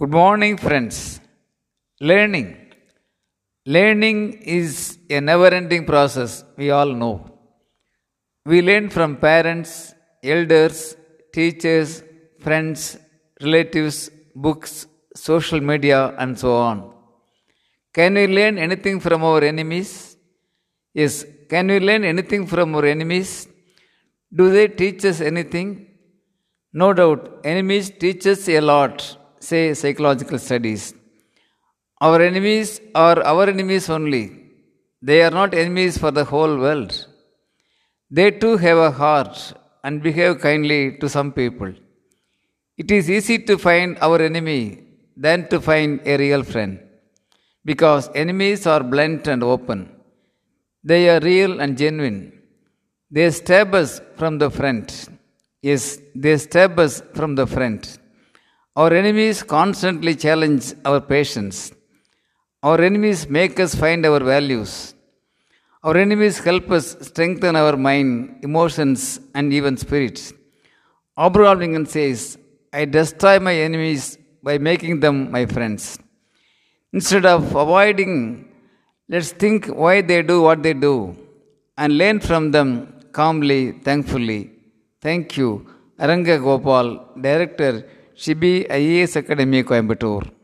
Good morning, friends. Learning. Learning is a never ending process, we all know. We learn from parents, elders, teachers, friends, relatives, books, social media, and so on. Can we learn anything from our enemies? Yes. Can we learn anything from our enemies? Do they teach us anything? No doubt, enemies teach us a lot, say psychological studies. Our enemies are our enemies only. They are not enemies for the whole world. They too have a heart and behave kindly to some people. It is easy to find our enemy than to find a real friend because enemies are blunt and open. They are real and genuine. They stab us from the front. Yes, they stab us from the front. Our enemies constantly challenge our patience. Our enemies make us find our values. Our enemies help us strengthen our mind, emotions, and even spirits. Abraham Lincoln says, I destroy my enemies by making them my friends. Instead of avoiding, let's think why they do what they do and learn from them calmly, thankfully. Thank you. Aranga Gopal, Director, Shibi IAS Academy, Coimbatore.